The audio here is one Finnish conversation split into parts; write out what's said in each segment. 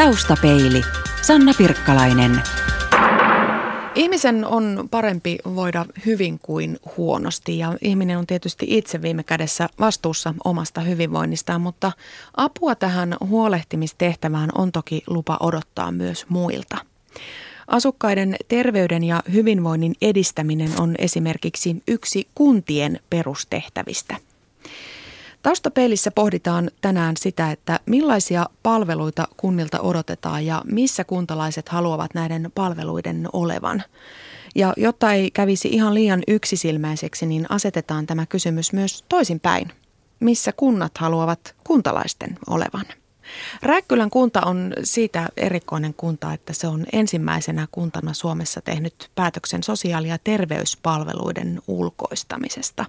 Taustapeili. Sanna Pirkkalainen. Ihmisen on parempi voida hyvin kuin huonosti ja ihminen on tietysti itse viime kädessä vastuussa omasta hyvinvoinnistaan, mutta apua tähän huolehtimistehtävään on toki lupa odottaa myös muilta. Asukkaiden terveyden ja hyvinvoinnin edistäminen on esimerkiksi yksi kuntien perustehtävistä – Taustapeilissä pohditaan tänään sitä, että millaisia palveluita kunnilta odotetaan ja missä kuntalaiset haluavat näiden palveluiden olevan. Ja jotta ei kävisi ihan liian yksisilmäiseksi, niin asetetaan tämä kysymys myös toisinpäin. Missä kunnat haluavat kuntalaisten olevan? Rääkkylän kunta on siitä erikoinen kunta, että se on ensimmäisenä kuntana Suomessa tehnyt päätöksen sosiaali- ja terveyspalveluiden ulkoistamisesta.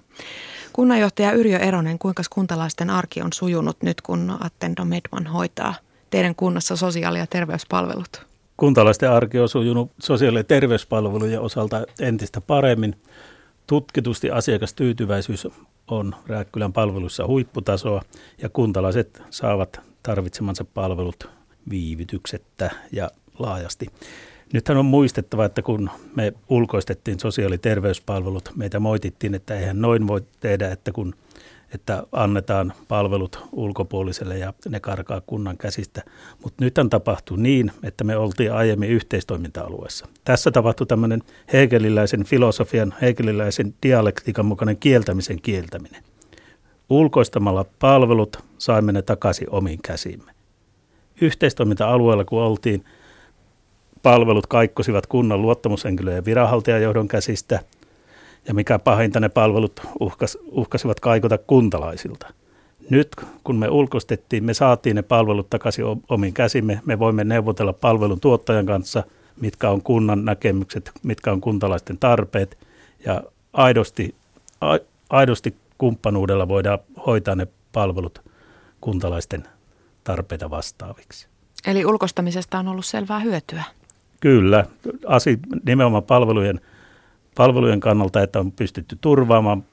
Kunnanjohtaja Yrjö Eronen, kuinka kuntalaisten arki on sujunut nyt, kun Attendo Medman hoitaa teidän kunnassa sosiaali- ja terveyspalvelut? Kuntalaisten arki on sujunut sosiaali- ja terveyspalvelujen osalta entistä paremmin. Tutkitusti asiakastyytyväisyys on Rääkkylän palveluissa huipputasoa ja kuntalaiset saavat tarvitsemansa palvelut viivytyksettä ja laajasti. Nythän on muistettava, että kun me ulkoistettiin sosiaali- ja terveyspalvelut, meitä moitittiin, että eihän noin voi tehdä, että kun että annetaan palvelut ulkopuoliselle ja ne karkaa kunnan käsistä. Mutta nyt tapahtui niin, että me oltiin aiemmin yhteistoiminta-alueessa. Tässä tapahtui tämmöinen hegeliläisen filosofian, hegeliläisen dialektiikan mukainen kieltämisen kieltäminen. Ulkoistamalla palvelut saimme ne takaisin omiin käsimme. Yhteistoiminta-alueella kun oltiin, palvelut kaikkosivat kunnan luottamushenkilöjen ja viranhaltijajohdon käsistä, ja mikä pahinta ne palvelut uhkas, uhkasivat kaikota kuntalaisilta. Nyt kun me ulkostettiin, me saatiin ne palvelut takaisin omiin käsimme. Me voimme neuvotella palvelun tuottajan kanssa, mitkä on kunnan näkemykset, mitkä on kuntalaisten tarpeet, ja aidosti, aidosti kumppanuudella voidaan hoitaa ne palvelut kuntalaisten tarpeita vastaaviksi. Eli ulkostamisesta on ollut selvää hyötyä? Kyllä, asi, nimenomaan palvelujen, palvelujen kannalta, että on pystytty turvaamaan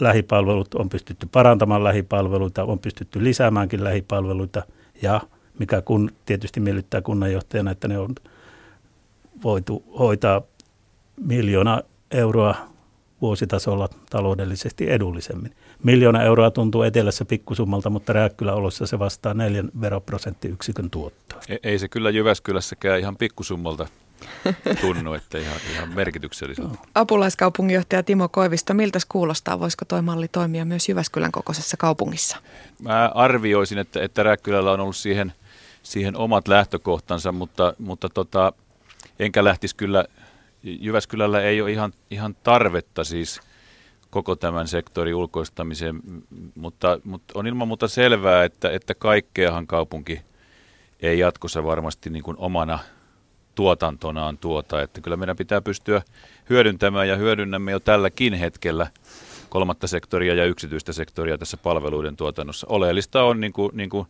lähipalvelut, on pystytty parantamaan lähipalveluita, on pystytty lisäämäänkin lähipalveluita. Ja mikä kun, tietysti miellyttää kunnanjohtajana, että ne on voitu hoitaa miljoona euroa vuositasolla taloudellisesti edullisemmin. Miljoona euroa tuntuu etelässä pikkusummalta, mutta Rääkkyläolossa se vastaa neljän veroprosenttiyksikön tuottoa. Ei, ei se kyllä Jyväskylässäkään ihan pikkusummalta tunnu, että ihan, ihan merkitykselliseltä. Apulaiskaupunginjohtaja Timo Koivisto, miltä kuulostaa? Voisiko toi malli toimia myös Jyväskylän kokoisessa kaupungissa? Mä arvioisin, että, että Rääkkylällä on ollut siihen, siihen omat lähtökohtansa, mutta, mutta tota, enkä lähtisi kyllä, Jyväskylällä ei ole ihan, ihan tarvetta siis – koko tämän sektorin ulkoistamiseen, mutta, mutta on ilman muuta selvää, että, että kaikkeahan kaupunki ei jatkossa varmasti niin kuin omana tuotantonaan tuota. Että kyllä meidän pitää pystyä hyödyntämään ja hyödynnämme jo tälläkin hetkellä kolmatta sektoria ja yksityistä sektoria tässä palveluiden tuotannossa. Oleellista on, niin kuin, niin kuin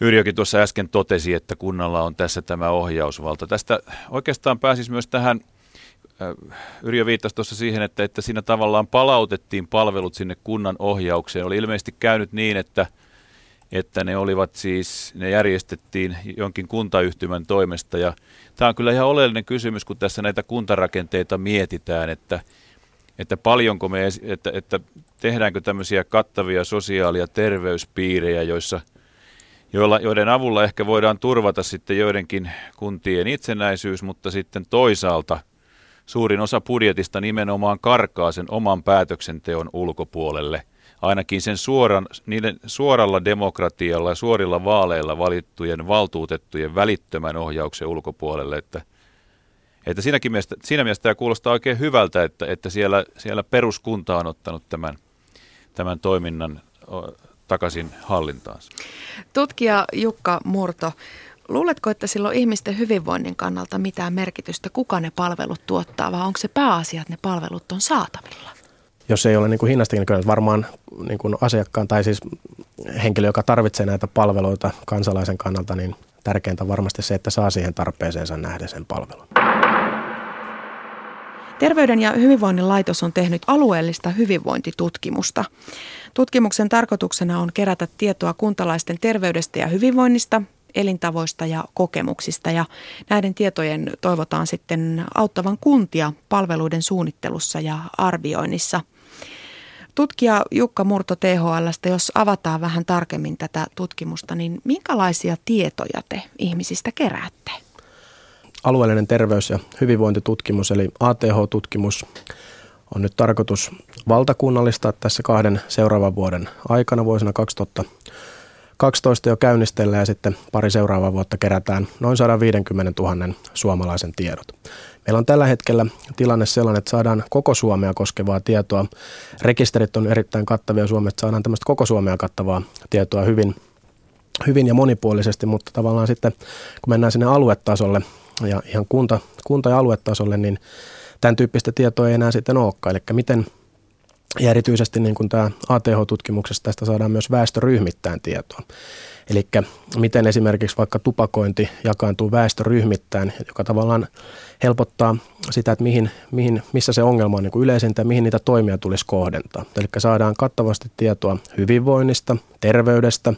Yrjökin tuossa äsken totesi, että kunnalla on tässä tämä ohjausvalta. Tästä oikeastaan pääsisi myös tähän Äh, Yrjö viittasi tuossa siihen, että, että siinä tavallaan palautettiin palvelut sinne kunnan ohjaukseen. Oli ilmeisesti käynyt niin, että, että ne olivat siis, ne järjestettiin jonkin kuntayhtymän toimesta. Ja tämä on kyllä ihan oleellinen kysymys, kun tässä näitä kuntarakenteita mietitään, että, että paljonko me, että, että tehdäänkö tämmöisiä kattavia sosiaali- ja terveyspiirejä, joissa joilla, joiden avulla ehkä voidaan turvata sitten joidenkin kuntien itsenäisyys, mutta sitten toisaalta – suurin osa budjetista nimenomaan karkaa sen oman päätöksenteon ulkopuolelle. Ainakin sen suoran, niiden suoralla demokratialla ja suorilla vaaleilla valittujen valtuutettujen välittömän ohjauksen ulkopuolelle. Että, että siinäkin mielessä, siinä mielessä tämä kuulostaa oikein hyvältä, että, että siellä, siellä peruskunta on ottanut tämän, tämän toiminnan takaisin hallintaansa. Tutkija Jukka Murto, Luuletko, että sillä on ihmisten hyvinvoinnin kannalta mitään merkitystä, kuka ne palvelut tuottaa, vai onko se pääasia, että ne palvelut on saatavilla? Jos ei ole niin kuin hinnastakin, niin kyllä varmaan niin kuin asiakkaan tai siis henkilö, joka tarvitsee näitä palveluita kansalaisen kannalta, niin tärkeintä on varmasti se, että saa siihen tarpeeseensa nähdä sen palvelun. Terveyden ja hyvinvoinnin laitos on tehnyt alueellista hyvinvointitutkimusta. Tutkimuksen tarkoituksena on kerätä tietoa kuntalaisten terveydestä ja hyvinvoinnista elintavoista ja kokemuksista ja näiden tietojen toivotaan sitten auttavan kuntia palveluiden suunnittelussa ja arvioinnissa. Tutkija Jukka Murto THLstä, jos avataan vähän tarkemmin tätä tutkimusta, niin minkälaisia tietoja te ihmisistä keräätte? Alueellinen terveys- ja hyvinvointitutkimus eli ATH-tutkimus on nyt tarkoitus valtakunnallistaa tässä kahden seuraavan vuoden aikana vuosina 2012 jo käynnistellä ja sitten pari seuraavaa vuotta kerätään noin 150 000 suomalaisen tiedot. Meillä on tällä hetkellä tilanne sellainen, että saadaan koko Suomea koskevaa tietoa. Rekisterit on erittäin kattavia Suomessa, että saadaan tämmöistä koko Suomea kattavaa tietoa hyvin, hyvin ja monipuolisesti, mutta tavallaan sitten kun mennään sinne aluetasolle ja ihan kunta, kunta- ja aluetasolle, niin tämän tyyppistä tietoa ei enää sitten olekaan. Eli miten, ja erityisesti niin kuin tämä ATH-tutkimuksesta tästä saadaan myös väestöryhmittäin tietoa. Eli miten esimerkiksi vaikka tupakointi jakaantuu väestöryhmittäin, joka tavallaan helpottaa sitä, että mihin, mihin, missä se ongelma on niin yleisintä ja mihin niitä toimia tulisi kohdentaa. Eli saadaan kattavasti tietoa hyvinvoinnista, terveydestä,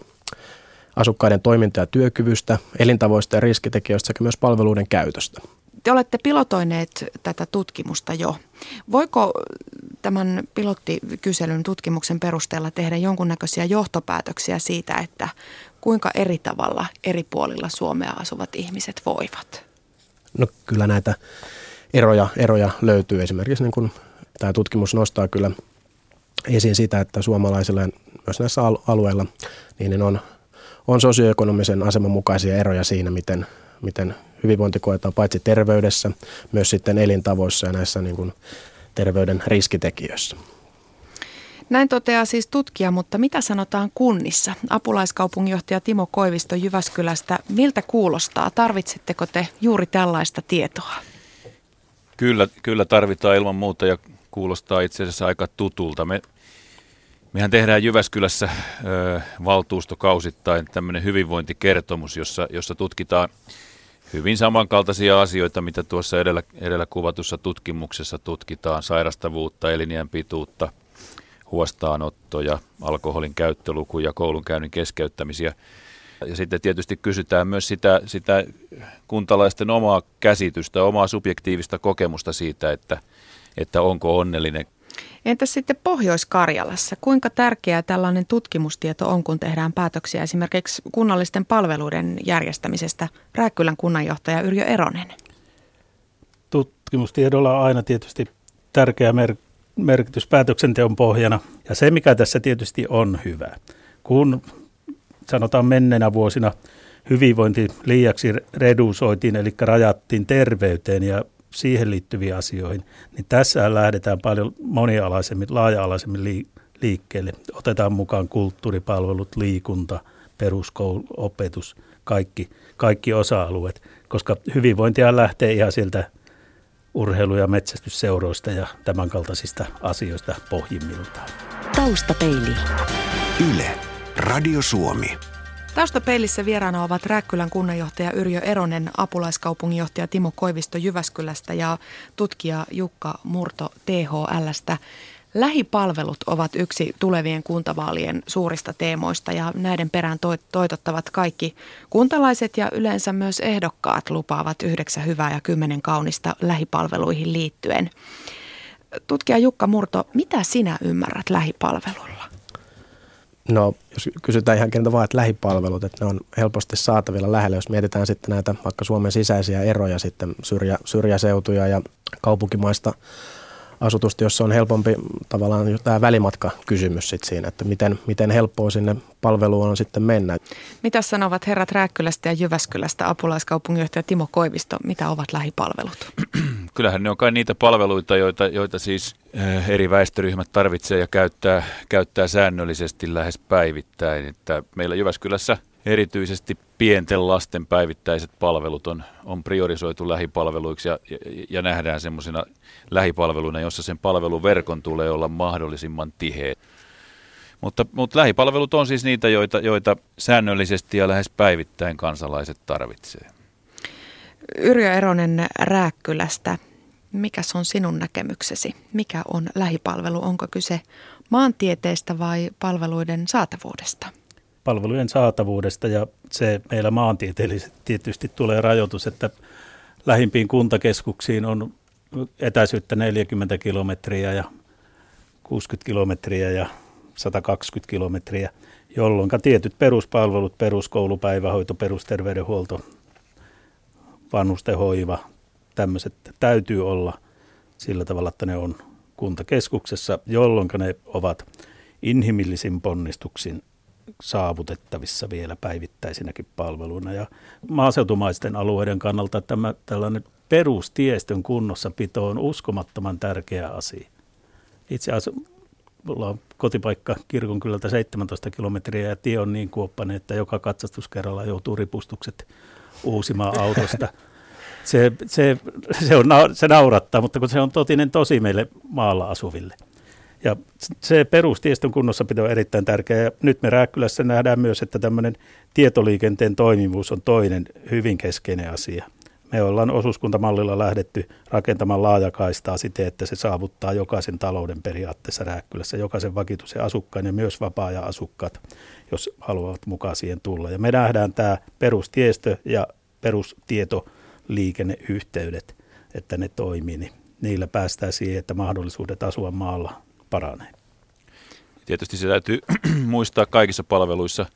asukkaiden toiminta- ja työkyvystä, elintavoista ja riskitekijöistä sekä myös palveluiden käytöstä. Te olette pilotoineet tätä tutkimusta jo. Voiko tämän pilottikyselyn tutkimuksen perusteella tehdä jonkunnäköisiä johtopäätöksiä siitä, että kuinka eri tavalla eri puolilla Suomea asuvat ihmiset voivat? No kyllä näitä eroja, eroja löytyy. Esimerkiksi niin kun tämä tutkimus nostaa kyllä esiin sitä, että suomalaisilla myös näissä alueilla niin on, on sosioekonomisen aseman mukaisia eroja siinä, miten, miten hyvinvointi koetaan paitsi terveydessä, myös sitten elintavoissa ja näissä niin kuin terveyden riskitekijöissä. Näin toteaa siis tutkija, mutta mitä sanotaan kunnissa? Apulaiskaupunginjohtaja Timo Koivisto Jyväskylästä. Miltä kuulostaa? Tarvitsetteko te juuri tällaista tietoa? Kyllä, kyllä tarvitaan ilman muuta ja kuulostaa itse asiassa aika tutulta. Me, mehän tehdään Jyväskylässä ö, valtuustokausittain tämmöinen hyvinvointikertomus, jossa, jossa tutkitaan hyvin samankaltaisia asioita, mitä tuossa edellä, edellä kuvatussa tutkimuksessa tutkitaan, sairastavuutta, elinjään pituutta, huostaanottoja, alkoholin käyttölukuja, koulunkäynnin keskeyttämisiä. Ja sitten tietysti kysytään myös sitä, sitä kuntalaisten omaa käsitystä, omaa subjektiivista kokemusta siitä, että, että onko onnellinen Entäs sitten Pohjois-Karjalassa? Kuinka tärkeää tällainen tutkimustieto on, kun tehdään päätöksiä esimerkiksi kunnallisten palveluiden järjestämisestä? Rääkkylän kunnanjohtaja Yrjö Eronen. Tutkimustiedolla on aina tietysti tärkeä mer- merkitys päätöksenteon pohjana. Ja se, mikä tässä tietysti on hyvä, kun sanotaan menneenä vuosina hyvinvointi liiaksi redusoitiin, eli rajattiin terveyteen ja siihen liittyviin asioihin, niin tässä lähdetään paljon monialaisemmin, laaja-alaisemmin liikkeelle. Otetaan mukaan kulttuuripalvelut, liikunta, peruskoulu, opetus, kaikki, kaikki osa-alueet, koska hyvinvointia lähtee ihan sieltä urheilu- ja metsästysseuroista ja tämänkaltaisista asioista pohjimmiltaan. Taustapeili. Yle. Radio Suomi. Taustapeilissä vieraana ovat Rääkkylän kunnanjohtaja Yrjö Eronen, apulaiskaupunginjohtaja Timo Koivisto Jyväskylästä ja tutkija Jukka Murto THLstä. Lähipalvelut ovat yksi tulevien kuntavaalien suurista teemoista ja näiden perään toitottavat kaikki kuntalaiset ja yleensä myös ehdokkaat lupaavat yhdeksän hyvää ja kymmenen kaunista lähipalveluihin liittyen. Tutkija Jukka Murto, mitä sinä ymmärrät lähipalvelulla? No, jos kysytään ihan kentä vaan, että lähipalvelut, että ne on helposti saatavilla lähellä. Jos mietitään sitten näitä vaikka Suomen sisäisiä eroja sitten syrjä, syrjäseutuja ja kaupunkimaista asutusta, jossa on helpompi tavallaan tämä välimatka-kysymys sitten siinä, että miten, miten helppoa sinne palveluun on sitten mennä. Mitä sanovat herrat Rääkkylästä ja Jyväskylästä, apulaiskaupunginjohtaja Timo Koivisto, mitä ovat lähipalvelut? Kyllähän ne on kai niitä palveluita, joita, joita siis eh, eri väestöryhmät tarvitsee ja käyttää, käyttää säännöllisesti lähes päivittäin. Että meillä Jyväskylässä erityisesti pienten lasten päivittäiset palvelut on, on priorisoitu lähipalveluiksi ja, ja, ja nähdään semmoisina lähipalveluina, jossa sen palveluverkon tulee olla mahdollisimman tiheä. Mutta, mutta lähipalvelut on siis niitä, joita, joita säännöllisesti ja lähes päivittäin kansalaiset tarvitsee. Yrjö Eronen Rääkkylästä, mikä on sinun näkemyksesi? Mikä on lähipalvelu? Onko kyse maantieteestä vai palveluiden saatavuudesta? Palvelujen saatavuudesta ja se meillä maantieteellisesti tietysti tulee rajoitus, että lähimpiin kuntakeskuksiin on etäisyyttä 40 kilometriä ja 60 kilometriä ja 120 kilometriä, jolloin tietyt peruspalvelut, peruskoulu, päivähoito, perusterveydenhuolto, vanhustenhoiva, tämmöiset täytyy olla sillä tavalla, että ne on kuntakeskuksessa, jolloin ne ovat inhimillisin ponnistuksin saavutettavissa vielä päivittäisinäkin palveluina. Ja maaseutumaisten alueiden kannalta tämä tällainen perustiestön kunnossapito on uskomattoman tärkeä asia. Itse asiassa mulla on kotipaikka kirkon kylältä 17 kilometriä ja tie on niin kuoppainen, että joka katsastuskerralla joutuu ripustukset uusimaan autosta. Se, se, se, on, se naurattaa, mutta kun se on totinen tosi meille maalla asuville. Ja se perustiestön kunnossapito on erittäin tärkeä. Ja nyt me Rääkkylässä nähdään myös, että tämmöinen tietoliikenteen toimivuus on toinen hyvin keskeinen asia. Me ollaan osuuskuntamallilla lähdetty rakentamaan laajakaistaa siten, että se saavuttaa jokaisen talouden periaatteessa Rääkkylässä, jokaisen vakituisen asukkaan ja myös vapaa-ajan asukkaat, jos haluavat mukaan siihen tulla. Ja me nähdään tämä perustiestö ja perustietoliikenneyhteydet, että ne toimii, niin niillä päästään siihen, että mahdollisuudet asua maalla paranee. Tietysti se täytyy muistaa kaikissa palveluissa,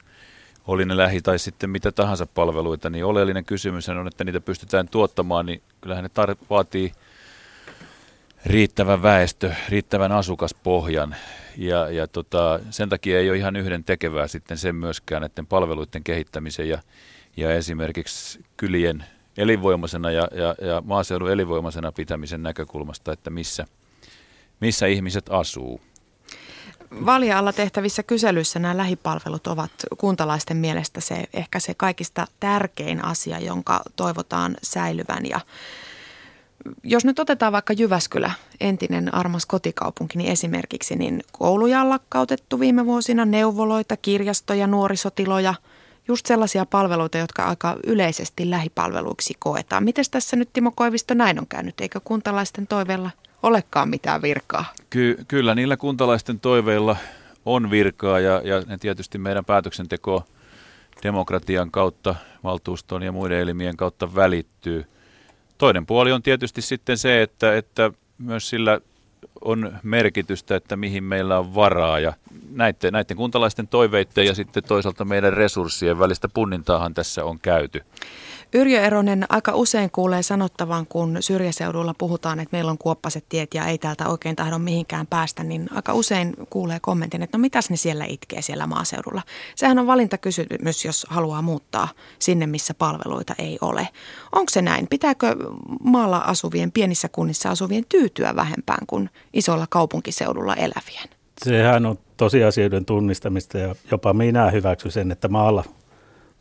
oli ne lähi- tai sitten mitä tahansa palveluita, niin oleellinen kysymys on, että niitä pystytään tuottamaan, niin kyllähän ne tar- vaatii riittävän väestö, riittävän asukaspohjan. Ja, ja tota, sen takia ei ole ihan yhden tekevää sitten sen myöskään näiden palveluiden kehittämisen ja, ja esimerkiksi kylien elinvoimaisena ja, ja, ja maaseudun elinvoimaisena pitämisen näkökulmasta, että missä – missä ihmiset asuu. Vaalialla tehtävissä kyselyissä nämä lähipalvelut ovat kuntalaisten mielestä se ehkä se kaikista tärkein asia, jonka toivotaan säilyvän. Ja jos nyt otetaan vaikka Jyväskylä, entinen armas kotikaupunki, niin esimerkiksi, niin kouluja on lakkautettu viime vuosina, neuvoloita, kirjastoja, nuorisotiloja, just sellaisia palveluita, jotka aika yleisesti lähipalveluiksi koetaan. Miten tässä nyt Timo Koivisto näin on käynyt? Eikö kuntalaisten toiveella olekaan mitään virkaa. Ky- kyllä niillä kuntalaisten toiveilla on virkaa ja, ja ne tietysti meidän päätöksenteko demokratian kautta, valtuuston ja muiden elimien kautta välittyy. Toinen puoli on tietysti sitten se, että, että myös sillä on merkitystä, että mihin meillä on varaa ja näiden, näiden kuntalaisten toiveiden ja sitten toisaalta meidän resurssien välistä punnintaahan tässä on käyty. Yrjö Eronen aika usein kuulee sanottavan, kun syrjäseudulla puhutaan, että meillä on kuoppaset tiet ja ei täältä oikein tahdo mihinkään päästä, niin aika usein kuulee kommentin, että no mitäs ne siellä itkee siellä maaseudulla. Sehän on valintakysymys, jos haluaa muuttaa sinne, missä palveluita ei ole. Onko se näin? Pitääkö maalla asuvien, pienissä kunnissa asuvien tyytyä vähempään kuin isolla kaupunkiseudulla elävien? Sehän on tosiasioiden tunnistamista ja jopa minä hyväksyn sen, että maalla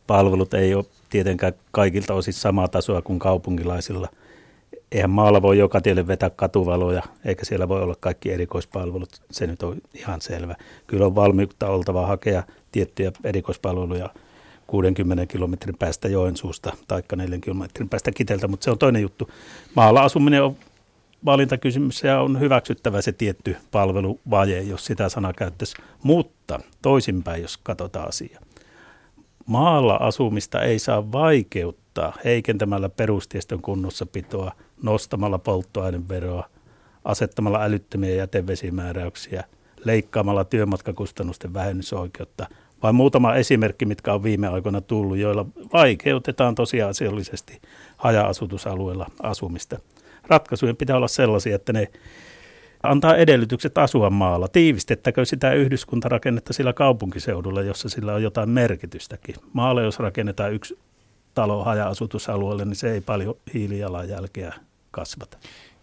palvelut ei ole tietenkään kaikilta osin samaa tasoa kuin kaupunkilaisilla. Eihän maalla voi joka tielle vetää katuvaloja, eikä siellä voi olla kaikki erikoispalvelut. Se nyt on ihan selvä. Kyllä on valmiutta oltava hakea tiettyjä erikoispalveluja 60 kilometrin päästä Joensuusta tai 4 kilometrin päästä Kiteltä, mutta se on toinen juttu. Maalla asuminen on valintakysymys ja on hyväksyttävä se tietty palveluvaje, jos sitä sanaa käyttäisi. Mutta toisinpäin, jos katsotaan asiaa maalla asumista ei saa vaikeuttaa heikentämällä perustiestön kunnossapitoa, nostamalla polttoaineveroa, asettamalla älyttömiä jätevesimääräyksiä, leikkaamalla työmatkakustannusten vähennysoikeutta, vai muutama esimerkki, mitkä on viime aikoina tullut, joilla vaikeutetaan tosiasiallisesti haja-asutusalueella asumista. Ratkaisujen pitää olla sellaisia, että ne antaa edellytykset asua maalla. Tiivistettäkö sitä yhdyskuntarakennetta sillä kaupunkiseudulla, jossa sillä on jotain merkitystäkin? Maalle, jos rakennetaan yksi talo haja-asutusalueelle, niin se ei paljon hiilijalanjälkeä kasvata.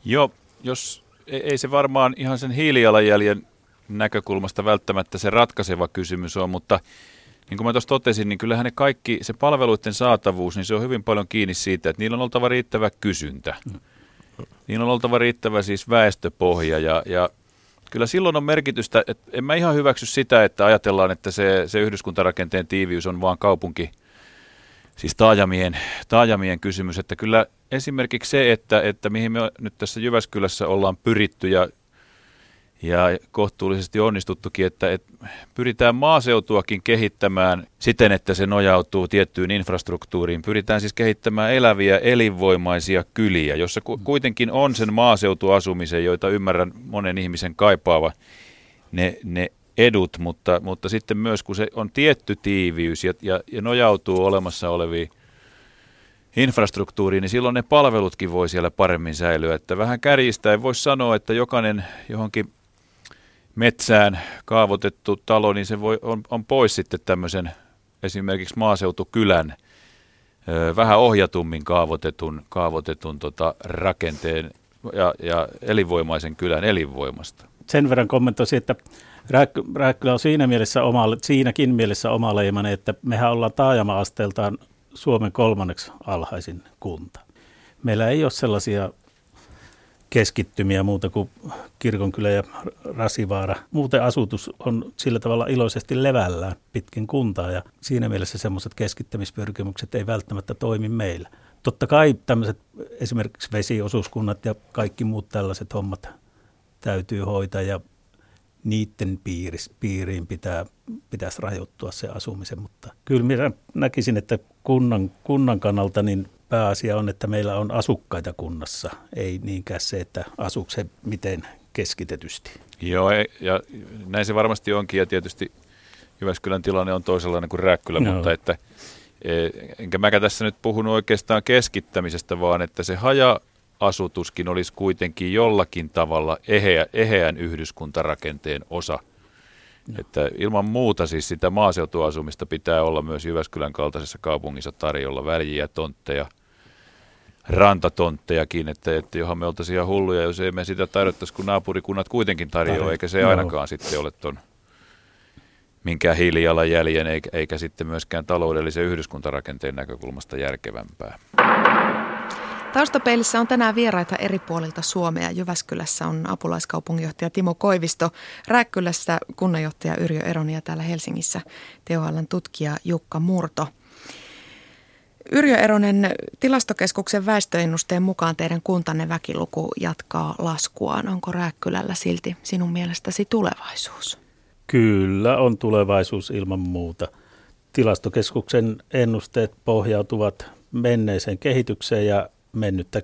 Joo, jos ei se varmaan ihan sen hiilijalanjäljen näkökulmasta välttämättä se ratkaiseva kysymys on, mutta niin kuin mä tuossa totesin, niin kyllähän ne kaikki, se palveluiden saatavuus, niin se on hyvin paljon kiinni siitä, että niillä on oltava riittävä kysyntä. Mm niin on oltava riittävä siis väestöpohja ja, ja kyllä silloin on merkitystä, että en mä ihan hyväksy sitä, että ajatellaan, että se, se yhdyskuntarakenteen tiiviys on vaan kaupunki, siis taajamien, taajamien kysymys, että kyllä esimerkiksi se, että, että mihin me nyt tässä Jyväskylässä ollaan pyritty ja, ja kohtuullisesti onnistuttukin, että, että pyritään maaseutuakin kehittämään siten, että se nojautuu tiettyyn infrastruktuuriin. Pyritään siis kehittämään eläviä, elinvoimaisia kyliä, jossa kuitenkin on sen maaseutuasumisen, joita ymmärrän monen ihmisen kaipaava, ne, ne edut, mutta, mutta sitten myös kun se on tietty tiiviys ja, ja, ja nojautuu olemassa oleviin infrastruktuuriin, niin silloin ne palvelutkin voi siellä paremmin säilyä. Että vähän kärjistäen voisi sanoa, että jokainen johonkin metsään kaavoitettu talo, niin se voi, on, on pois sitten tämmöisen esimerkiksi maaseutukylän vähän ohjatummin kaavoitetun, kaavoitetun tota, rakenteen ja, ja elinvoimaisen kylän elinvoimasta. Sen verran kommentoisin, että Rääkkylä on siinä mielessä oma, siinäkin mielessä omaleimainen, että mehän ollaan taajama-asteeltaan Suomen kolmanneksi alhaisin kunta. Meillä ei ole sellaisia keskittymiä muuta kuin Kirkonkylä ja Rasivaara. Muuten asutus on sillä tavalla iloisesti levällään pitkin kuntaa ja siinä mielessä semmoiset keskittämispyrkimykset ei välttämättä toimi meillä. Totta kai tämmöiset esimerkiksi vesiosuuskunnat ja kaikki muut tällaiset hommat täytyy hoitaa ja niiden piiris, piiriin pitää, pitäisi rajoittua se asumisen, mutta kyllä minä näkisin, että kunnan, kunnan kannalta niin pääasia on, että meillä on asukkaita kunnassa, ei niinkään se, että asuuko se miten keskitetysti. Joo, ja näin se varmasti onkin, ja tietysti Jyväskylän tilanne on toisenlainen kuin Rääkkylä, no. mutta että e, enkä mäkä tässä nyt puhunut oikeastaan keskittämisestä, vaan että se haja-asutuskin olisi kuitenkin jollakin tavalla eheä, eheän yhdyskuntarakenteen osa. No. Että ilman muuta siis sitä maaseutuasumista pitää olla myös Jyväskylän kaltaisessa kaupungissa tarjolla väljiä, tontteja – rantatonttejakin, että, että johon me oltaisiin ihan hulluja, jos ei me sitä tarjottaisi, kun naapurikunnat kuitenkin tarjoaa, eikä se ainakaan no. sitten ole ton minkään hiilijalanjäljen, eikä, eikä sitten myöskään taloudellisen yhdyskuntarakenteen näkökulmasta järkevämpää. Taustapeilissä on tänään vieraita eri puolilta Suomea. Jyväskylässä on apulaiskaupunginjohtaja Timo Koivisto, Rääkkylässä kunnanjohtaja Yrjö Eroni ja täällä Helsingissä THLn tutkija Jukka Murto – Yrjö Eronen, tilastokeskuksen väestöennusteen mukaan teidän kuntanne väkiluku jatkaa laskuaan. Onko Rääkkylällä silti sinun mielestäsi tulevaisuus? Kyllä on tulevaisuus ilman muuta. Tilastokeskuksen ennusteet pohjautuvat menneeseen kehitykseen ja mennyttä,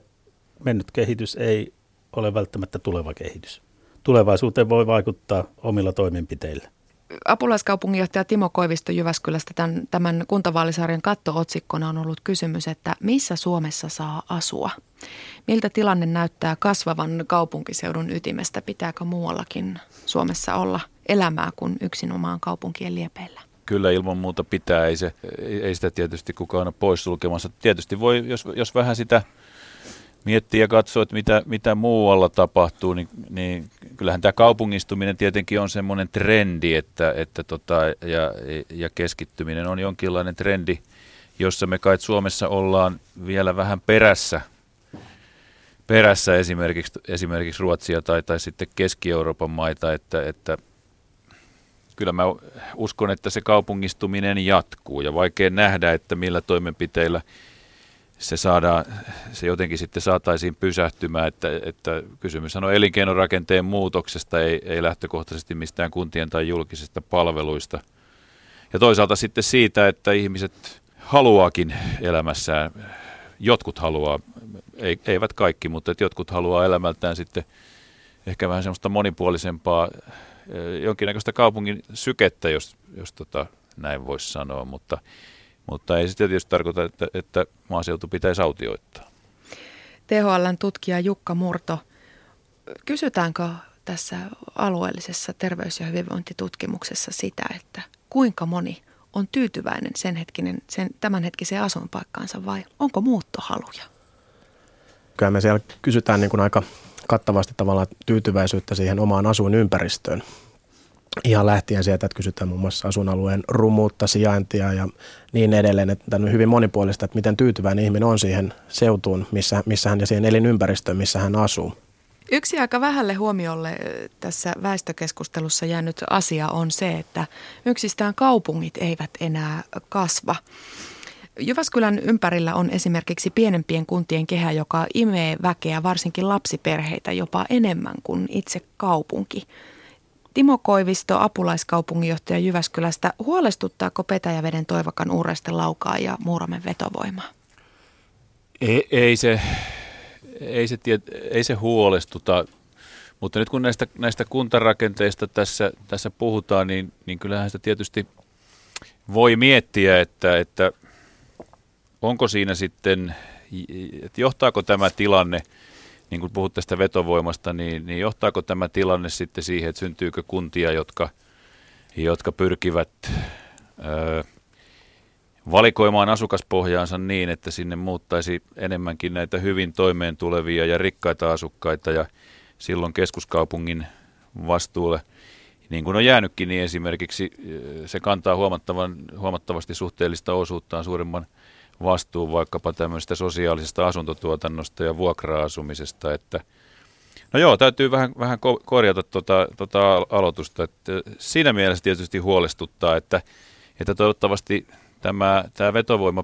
mennyt kehitys ei ole välttämättä tuleva kehitys. Tulevaisuuteen voi vaikuttaa omilla toimenpiteillä apulaiskaupunginjohtaja Timo Koivisto Jyväskylästä tämän, tämän kuntavaalisarjan kattootsikkona on ollut kysymys, että missä Suomessa saa asua? Miltä tilanne näyttää kasvavan kaupunkiseudun ytimestä? Pitääkö muuallakin Suomessa olla elämää kuin yksinomaan kaupunkien liepeillä? Kyllä ilman muuta pitää, ei, se, ei sitä tietysti kukaan ole poissulkemassa. Tietysti voi, jos, jos vähän sitä miettii ja katsoo, että mitä, mitä muualla tapahtuu, niin, niin kyllähän tämä kaupungistuminen tietenkin on semmoinen trendi, että, että tota, ja, ja keskittyminen on jonkinlainen trendi, jossa me kai Suomessa ollaan vielä vähän perässä, perässä esimerkiksi, esimerkiksi Ruotsia tai, tai sitten Keski-Euroopan maita, että, että kyllä mä uskon, että se kaupungistuminen jatkuu ja vaikea nähdä, että millä toimenpiteillä – se, saadaan, se jotenkin sitten saataisiin pysähtymään, että, että kysymys on elinkeinorakenteen muutoksesta, ei, ei lähtökohtaisesti mistään kuntien tai julkisista palveluista. Ja toisaalta sitten siitä, että ihmiset haluaakin elämässään, jotkut haluaa, ei, eivät kaikki, mutta että jotkut haluaa elämältään sitten ehkä vähän semmoista monipuolisempaa, jonkinnäköistä kaupungin sykettä, jos, jos tota, näin voisi sanoa, mutta mutta ei se tietysti tarkoita, että, että maaseutu pitäisi autioittaa. THLn tutkija Jukka Murto, kysytäänkö tässä alueellisessa terveys- ja hyvinvointitutkimuksessa sitä, että kuinka moni on tyytyväinen sen hetkinen, sen tämänhetkiseen asuinpaikkaansa vai onko muuttohaluja? Kyllä me siellä kysytään niin kuin aika kattavasti tavallaan tyytyväisyyttä siihen omaan asuinympäristöön ihan lähtien sieltä, että kysytään muun muassa asuinalueen rumuutta, sijaintia ja niin edelleen. Että on hyvin monipuolista, että miten tyytyväinen ihminen on siihen seutuun, missä, missä hän ja siihen elinympäristöön, missä hän asuu. Yksi aika vähälle huomiolle tässä väestökeskustelussa jäänyt asia on se, että yksistään kaupungit eivät enää kasva. Jyväskylän ympärillä on esimerkiksi pienempien kuntien kehä, joka imee väkeä, varsinkin lapsiperheitä, jopa enemmän kuin itse kaupunki. Timo Koivisto, apulaiskaupunginjohtaja Jyväskylästä, huolestuttaako Petäjäveden Toivakan Uuresten laukaa ja Muuramen vetovoimaa? Ei, ei, se, ei, se, ei se huolestuta, mutta nyt kun näistä, näistä kuntarakenteista tässä, tässä puhutaan, niin, niin kyllähän sitä tietysti voi miettiä, että, että onko siinä sitten, että johtaako tämä tilanne, niin kuin puhut tästä vetovoimasta, niin, niin johtaako tämä tilanne sitten siihen, että syntyykö kuntia, jotka, jotka pyrkivät ö, valikoimaan asukaspohjaansa niin, että sinne muuttaisi enemmänkin näitä hyvin toimeen tulevia ja rikkaita asukkaita ja silloin keskuskaupungin vastuulle, niin kuin on jäänytkin, niin esimerkiksi se kantaa huomattavan, huomattavasti suhteellista osuuttaan suuremman vastuun vaikkapa tämmöistä sosiaalisesta asuntotuotannosta ja vuokra-asumisesta, että No joo, täytyy vähän, vähän korjata tuota, tuota aloitusta. Että siinä mielessä tietysti huolestuttaa, että, että toivottavasti tämä, tämä vetovoima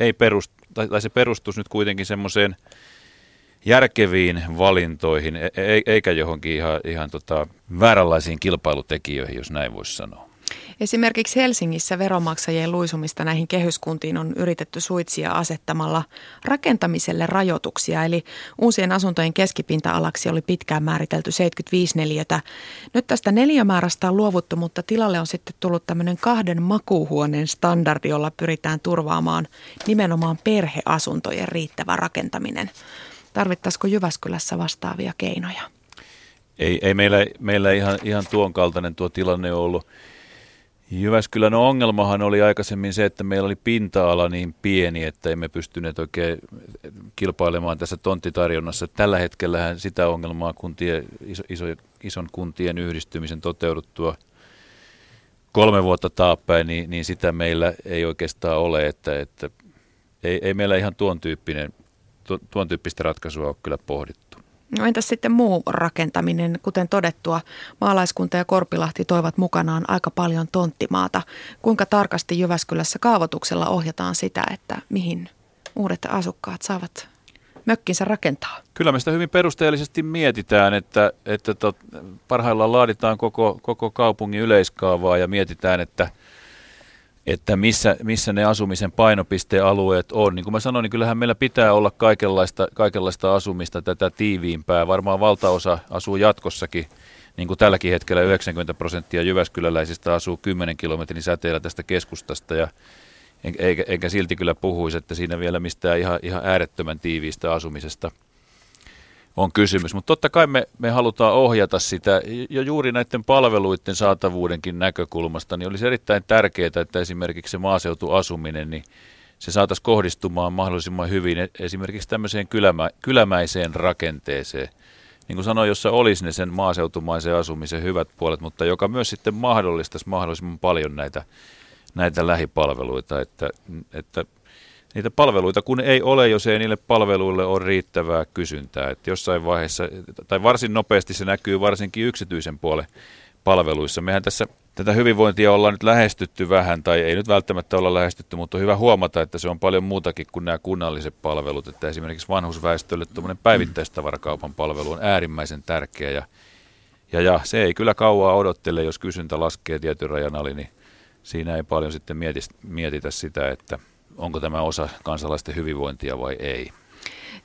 ei perust, tai, tai se perustus nyt kuitenkin semmoiseen järkeviin valintoihin, e, e, eikä johonkin ihan, ihan tota vääränlaisiin kilpailutekijöihin, jos näin voisi sanoa. Esimerkiksi Helsingissä veronmaksajien luisumista näihin kehyskuntiin on yritetty suitsia asettamalla rakentamiselle rajoituksia. Eli uusien asuntojen keskipinta-alaksi oli pitkään määritelty 75 neliötä. Nyt tästä neliömäärästä on luovuttu, mutta tilalle on sitten tullut tämmöinen kahden makuuhuoneen standardi, jolla pyritään turvaamaan nimenomaan perheasuntojen riittävä rakentaminen. Tarvittaisiko Jyväskylässä vastaavia keinoja? Ei, ei meillä, meillä ihan, ihan tuon kaltainen tuo tilanne ollut. Jyväskylän ongelmahan oli aikaisemmin se, että meillä oli pinta-ala niin pieni, että emme pystyneet oikein kilpailemaan tässä tonttitarjonnassa. Tällä hetkellä sitä ongelmaa kuntien, iso, iso, ison kuntien yhdistymisen toteuduttua kolme vuotta taappäin, niin, niin sitä meillä ei oikeastaan ole, että, että ei, ei meillä ihan tuon, tyyppinen, tuon tyyppistä ratkaisua ole kyllä pohdittu. No entäs sitten muu rakentaminen? Kuten todettua, maalaiskunta ja Korpilahti toivat mukanaan aika paljon tonttimaata. Kuinka tarkasti Jyväskylässä kaavoituksella ohjataan sitä, että mihin uudet asukkaat saavat mökkinsä rakentaa? Kyllä me sitä hyvin perusteellisesti mietitään, että, että tot, parhaillaan laaditaan koko, koko kaupungin yleiskaavaa ja mietitään, että – että missä, missä ne asumisen painopistealueet on. Niin kuin mä sanoin, niin kyllähän meillä pitää olla kaikenlaista, kaikenlaista asumista tätä tiiviimpää. Varmaan valtaosa asuu jatkossakin, niin kuin tälläkin hetkellä 90 prosenttia Jyväskyläläisistä asuu 10 kilometrin säteellä tästä keskustasta ja eikä, eikä silti kyllä puhuisi, että siinä vielä mistään ihan, ihan äärettömän tiiviistä asumisesta – on kysymys. Mutta totta kai me, me halutaan ohjata sitä jo juuri näiden palveluiden saatavuudenkin näkökulmasta, niin olisi erittäin tärkeää, että esimerkiksi se maaseutuasuminen, niin se saataisiin kohdistumaan mahdollisimman hyvin e, esimerkiksi tämmöiseen kylämä, kylämäiseen rakenteeseen. Niin kuin sanoin, jossa olisi ne sen maaseutumaisen asumisen hyvät puolet, mutta joka myös sitten mahdollistaisi mahdollisimman paljon näitä, näitä lähipalveluita, että, että niitä palveluita, kun ei ole, jos ei niille palveluille ole riittävää kysyntää. Että jossain vaiheessa, tai varsin nopeasti se näkyy varsinkin yksityisen puolen palveluissa. Mehän tässä tätä hyvinvointia ollaan nyt lähestytty vähän, tai ei nyt välttämättä olla lähestytty, mutta on hyvä huomata, että se on paljon muutakin kuin nämä kunnalliset palvelut. Että esimerkiksi vanhusväestölle tuommoinen päivittäistavarakaupan palvelu on äärimmäisen tärkeä, ja, ja, ja se ei kyllä kauaa odottele, jos kysyntä laskee tietyn rajan ali, niin siinä ei paljon sitten mietitä sitä, että onko tämä osa kansalaisten hyvinvointia vai ei.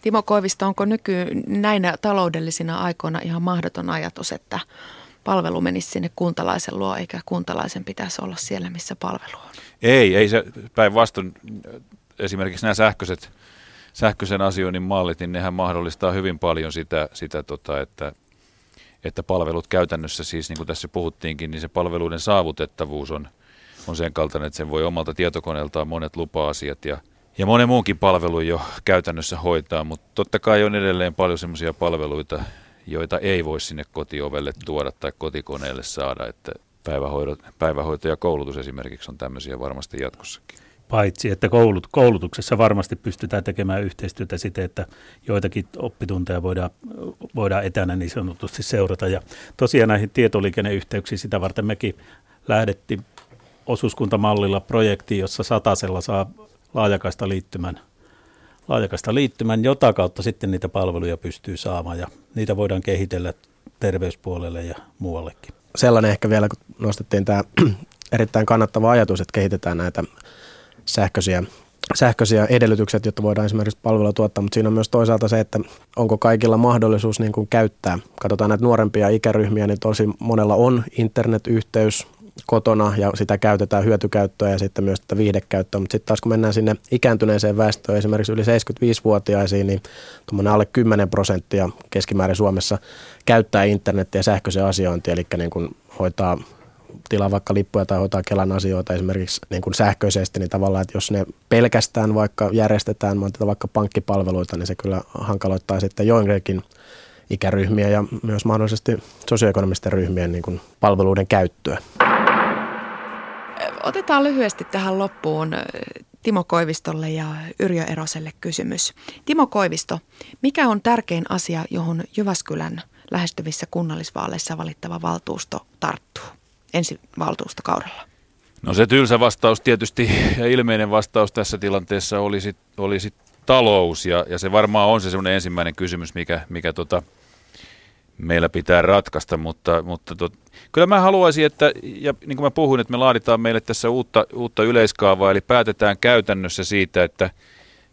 Timo Koivisto, onko nyky näinä taloudellisina aikoina ihan mahdoton ajatus, että palvelu menisi sinne kuntalaisen luo, eikä kuntalaisen pitäisi olla siellä, missä palvelu on? Ei, ei se päinvastoin. Esimerkiksi nämä sähköiset, sähköisen asioinnin mallit, niin nehän mahdollistaa hyvin paljon sitä, sitä tota, että, että palvelut käytännössä siis, niin kuin tässä puhuttiinkin, niin se palveluiden saavutettavuus on – on sen kaltainen, että sen voi omalta tietokoneeltaan monet lupa-asiat ja, ja monen muunkin palvelun jo käytännössä hoitaa, mutta totta kai on edelleen paljon sellaisia palveluita, joita ei voi sinne kotiovelle tuoda tai kotikoneelle saada, että päivähoito, päivähoito ja koulutus esimerkiksi on tämmöisiä varmasti jatkossakin. Paitsi, että koulut, koulutuksessa varmasti pystytään tekemään yhteistyötä siten, että joitakin oppitunteja voidaan, voidaan etänä niin sanotusti seurata. Ja tosiaan näihin tietoliikenneyhteyksiin sitä varten mekin lähdettiin osuuskuntamallilla projekti, jossa satasella saa laajakaista liittymän, laajakaista liittymän, jota kautta sitten niitä palveluja pystyy saamaan ja niitä voidaan kehitellä terveyspuolelle ja muuallekin. Sellainen ehkä vielä, kun nostettiin tämä erittäin kannattava ajatus, että kehitetään näitä sähköisiä sähköisiä edellytykset, jotta voidaan esimerkiksi palvelua tuottaa, mutta siinä on myös toisaalta se, että onko kaikilla mahdollisuus niin kuin käyttää. Katsotaan näitä nuorempia ikäryhmiä, niin tosi monella on internetyhteys kotona ja sitä käytetään hyötykäyttöä ja sitten myös tätä viihdekäyttöä, mutta sitten taas kun mennään sinne ikääntyneeseen väestöön, esimerkiksi yli 75-vuotiaisiin, niin tuommoinen alle 10 prosenttia keskimäärin Suomessa käyttää internetiä ja sähköisen asiointia, eli niin kuin hoitaa tilaa vaikka lippuja tai hoitaa Kelan asioita esimerkiksi niin kuin sähköisesti, niin tavallaan, että jos ne pelkästään vaikka järjestetään vaikka pankkipalveluita, niin se kyllä hankaloittaa sitten joidenkin ikäryhmiä ja myös mahdollisesti sosioekonomisten ryhmien niin kuin palveluiden käyttöä. Otetaan lyhyesti tähän loppuun Timo Koivistolle ja Yrjö Eroselle kysymys. Timo Koivisto, mikä on tärkein asia, johon Jyväskylän lähestyvissä kunnallisvaaleissa valittava valtuusto tarttuu? ensi valtuustokaudella? No se tylsä vastaus tietysti ja ilmeinen vastaus tässä tilanteessa olisi, olisi talous ja, ja se varmaan on se semmoinen ensimmäinen kysymys, mikä, mikä tota, meillä pitää ratkaista, mutta, mutta tot, kyllä mä haluaisin, että, ja niin kuin mä puhuin, että me laaditaan meille tässä uutta, uutta yleiskaavaa, eli päätetään käytännössä siitä, että,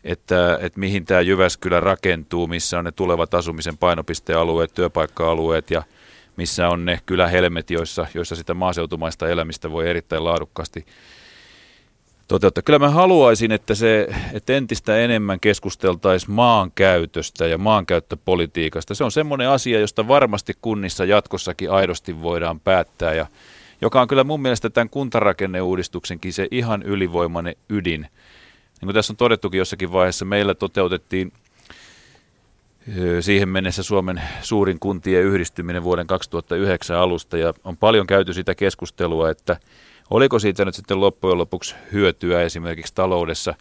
että, että mihin tämä Jyväskylä rakentuu, missä on ne tulevat asumisen painopistealueet, työpaikka-alueet ja – missä on ne kylähelmet, joissa, joissa sitä maaseutumaista elämistä voi erittäin laadukkaasti toteuttaa. Kyllä mä haluaisin, että, se, että entistä enemmän keskusteltaisiin maankäytöstä ja maankäyttöpolitiikasta. Se on semmoinen asia, josta varmasti kunnissa jatkossakin aidosti voidaan päättää ja joka on kyllä mun mielestä tämän kuntarakenneuudistuksenkin se ihan ylivoimainen ydin. Niin kuin tässä on todettukin jossakin vaiheessa, meillä toteutettiin siihen mennessä Suomen suurin kuntien yhdistyminen vuoden 2009 alusta ja on paljon käyty sitä keskustelua, että oliko siitä nyt sitten loppujen lopuksi hyötyä esimerkiksi taloudessa.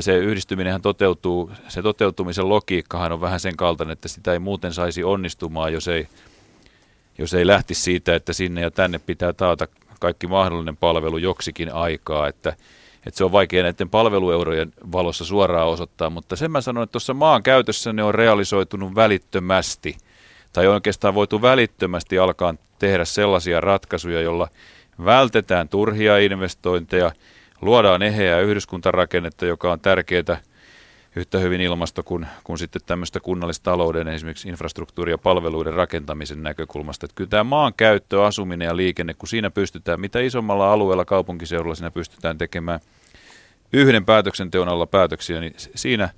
Se yhdistyminen toteutuu, se toteutumisen logiikkahan on vähän sen kaltainen, että sitä ei muuten saisi onnistumaan, jos ei, jos ei lähtisi siitä, että sinne ja tänne pitää taata kaikki mahdollinen palvelu joksikin aikaa, että että se on vaikea näiden palvelueurojen valossa suoraan osoittaa, mutta sen mä sanon, että tuossa maan käytössä ne on realisoitunut välittömästi, tai oikeastaan voitu välittömästi alkaa tehdä sellaisia ratkaisuja, joilla vältetään turhia investointeja, luodaan eheää yhdyskuntarakennetta, joka on tärkeää yhtä hyvin ilmasto kuin, kuin sitten tämmöistä kunnallistalouden, esimerkiksi infrastruktuuri- ja palveluiden rakentamisen näkökulmasta. Että kyllä tämä maan käyttö, asuminen ja liikenne, kun siinä pystytään, mitä isommalla alueella kaupunkiseudulla siinä pystytään tekemään yhden päätöksenteon alla päätöksiä, niin siinä,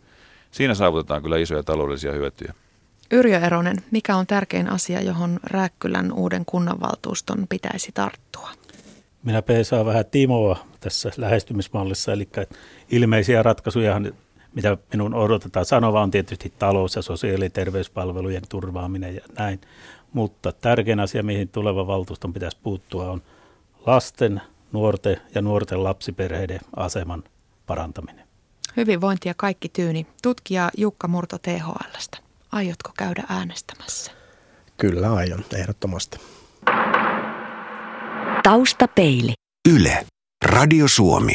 siinä saavutetaan kyllä isoja taloudellisia hyötyjä. Yrjö Eronen, mikä on tärkein asia, johon Rääkkylän uuden kunnanvaltuuston pitäisi tarttua? Minä peesaan vähän Timoa tässä lähestymismallissa, eli ilmeisiä ratkaisuja mitä minun odotetaan sanova, on tietysti talous- ja sosiaali- ja terveyspalvelujen turvaaminen ja näin. Mutta tärkein asia, mihin tuleva valtuuston pitäisi puuttua, on lasten, nuorten ja nuorten lapsiperheiden aseman parantaminen. Hyvinvointi ja kaikki tyyni. Tutkija Jukka Murto THLstä. Aiotko käydä äänestämässä? Kyllä aion, ehdottomasti. Taustapeili. Yle. Radio Suomi.